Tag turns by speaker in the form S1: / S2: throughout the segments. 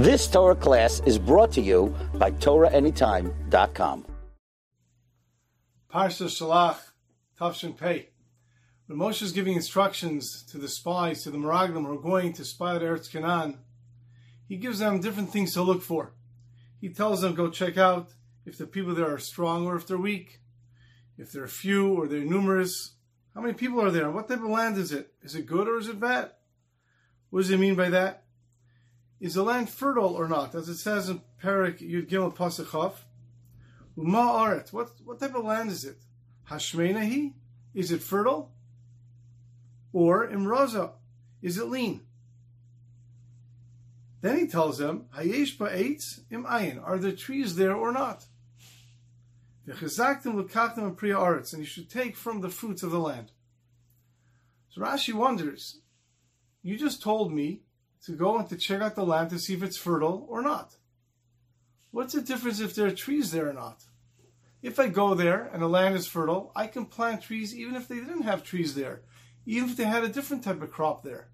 S1: This Torah class is brought to you by TorahAnytime.com.
S2: Parsha Shalach, Tavshin Pei. When Moshe is giving instructions to the spies, to the Meraglim who are going to spy out Eretz Canaan, he gives them different things to look for. He tells them, go check out if the people there are strong or if they're weak, if they're few or they're numerous. How many people are there? What type of land is it? Is it good or is it bad? What does he mean by that? Is the land fertile or not? As it says in Perik Yud Gimel Pasachov, Uma Aret. What what type of land is it? Hashmenahi? Is it fertile? Or Imraza? Is it lean? Then he tells them, Hayesh ba'etz im ayin. Are there trees there or not? V'chazaktim l'kachtim and priya aretz. And you should take from the fruits of the land. So Rashi wonders, you just told me to go and to check out the land to see if it's fertile or not. What's the difference if there are trees there or not? If I go there and the land is fertile, I can plant trees even if they didn't have trees there, even if they had a different type of crop there.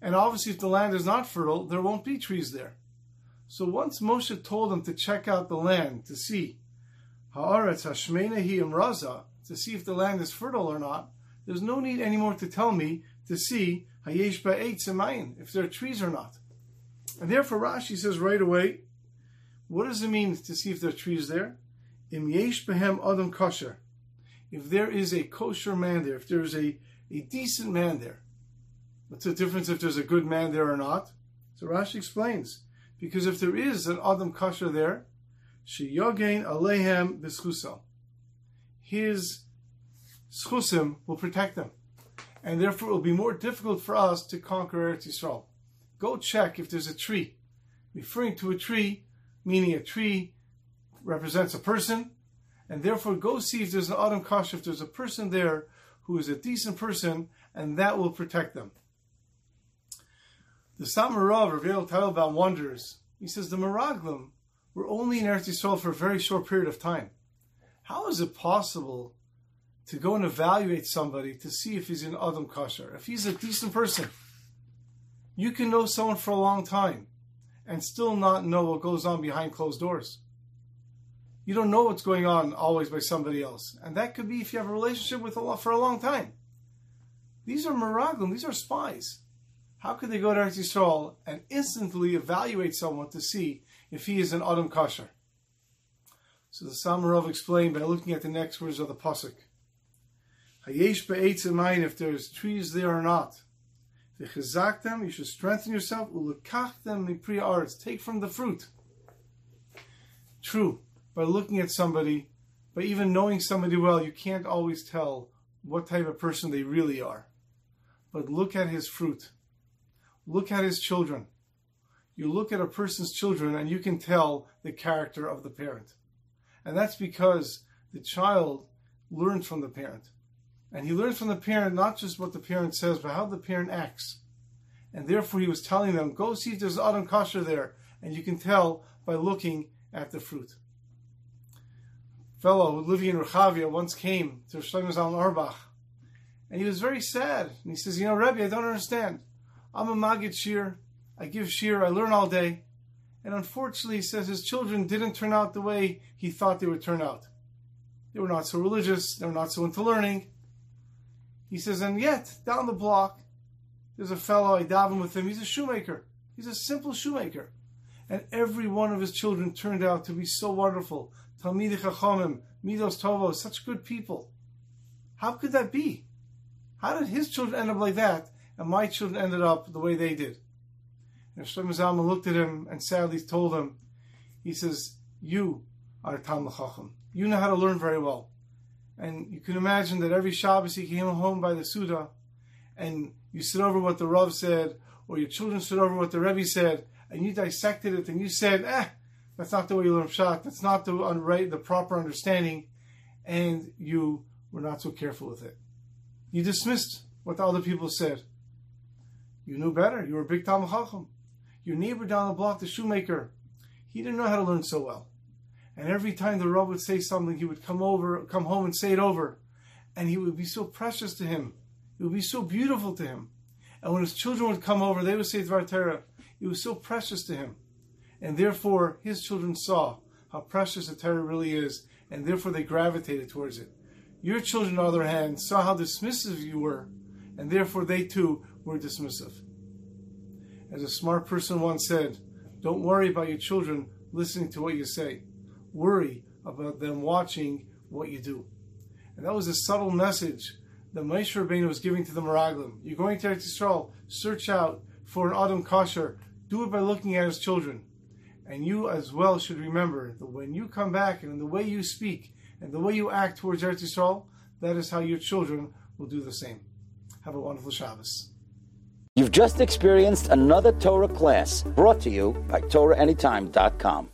S2: And obviously, if the land is not fertile, there won't be trees there. So once Moshe told them to check out the land to see Haaretz Hashmenahi Raza, to see if the land is fertile or not, there's no need anymore to tell me to see Hayesh Ba'etz Semayin, if there are trees or not. And therefore Rashi says right away, what does it mean to see if there are trees there? Im Yesh Behem Adam Kosher. If there is a kosher man there, if there is a, a decent man there. What's the difference if there's a good man there or not? So Rashi explains. Because if there is an Adam Kosher there, Sheyogain Alehem Bischuso. His schusim will protect them and therefore it will be more difficult for us to conquer Eretz Yisrael. Go check if there's a tree. Referring to a tree, meaning a tree represents a person, and therefore go see if there's an Adam Kash, if there's a person there who is a decent person, and that will protect them. The Samarav, Rav Teitelbaum, wonders. He says the Meraglim were only in Eretz Yisrael for a very short period of time. How is it possible to go and evaluate somebody to see if he's an Adam Kasher. If he's a decent person, you can know someone for a long time and still not know what goes on behind closed doors. You don't know what's going on always by somebody else. And that could be if you have a relationship with Allah for a long time. These are Meraglim, these are spies. How could they go to Eretz Yisrael and instantly evaluate someone to see if he is an Adam Kasher? So the Satmar Rov explained by looking at the next words of the Pasuk. Hayesh be'etzimayin, if there's trees there or not. V'chazak them, you should strengthen yourself. Ulekach them mipri arts, take from the fruit. True, by looking at somebody, by even knowing somebody well, you can't always tell what type of person they really are. But look at his fruit. Look at his children. You look at a person's children and you can tell the character of the parent. And that's because the child learns from the parent. And he learns from the parent not just what the parent says, but how the parent acts. And therefore he was telling them, go see if there's Adam Kasher there. And you can tell by looking at the fruit. A fellow living in Rechavia once came to Shlomo Zalman Auerbach. And he was very sad. And he says, you know, Rebbe, I don't understand. I'm a Magid Shiur. I give Shiur. I learn all day. And unfortunately, he says his children didn't turn out the way he thought they would turn out. They were not so religious. They were not so into learning. He says, and yet, down the block, there's a fellow, I daven with him, he's a shoemaker. He's a simple shoemaker. And every one of his children turned out to be so wonderful. Talmidei Chachamim, Midos Tovos, such good people. How could that be? How did his children end up like that, and my children ended up the way they did? And Shlomo Zalman looked at him and sadly told him, he says, you are Talmud Chacham. You know how to learn very well. And you can imagine that every Shabbos he came home by the Suda, and you sit over what the Rav said, or your children sit over what the Rebbe said, and you dissected it, and you said, eh, that's not the way you learn Pshat, that's not the, right, the proper understanding, and you were not so careful with it. You dismissed what the other people said. You knew better. You were a big Talmud Chacham. Your neighbor down the block, the shoemaker, he didn't know how to learn so well. And every time the Rav would say something, he would come over, come home and say it over. And he would be so precious to him. It would be so beautiful to him. And when his children would come over, they would say Dvar Torah, It was so precious to him. And therefore, his children saw how precious the Torah really is, and therefore they gravitated towards it. Your children, on the other hand, saw how dismissive you were, and therefore they too were dismissive. As a smart person once said, don't worry about your children listening to what you say. Worry about them watching what you do. And that was a subtle message that Moshe Rabbeinu was giving to the Meraglim. You're going to Eretz Yisrael, search out for an Adam Kasher. Do it by looking at his children. And you as well should remember that when you come back and the way you speak and the way you act towards Eretz Yisrael, that is how your children will do the same. Have a wonderful Shabbos.
S1: You've just experienced another Torah class brought to you by TorahAnytime.com.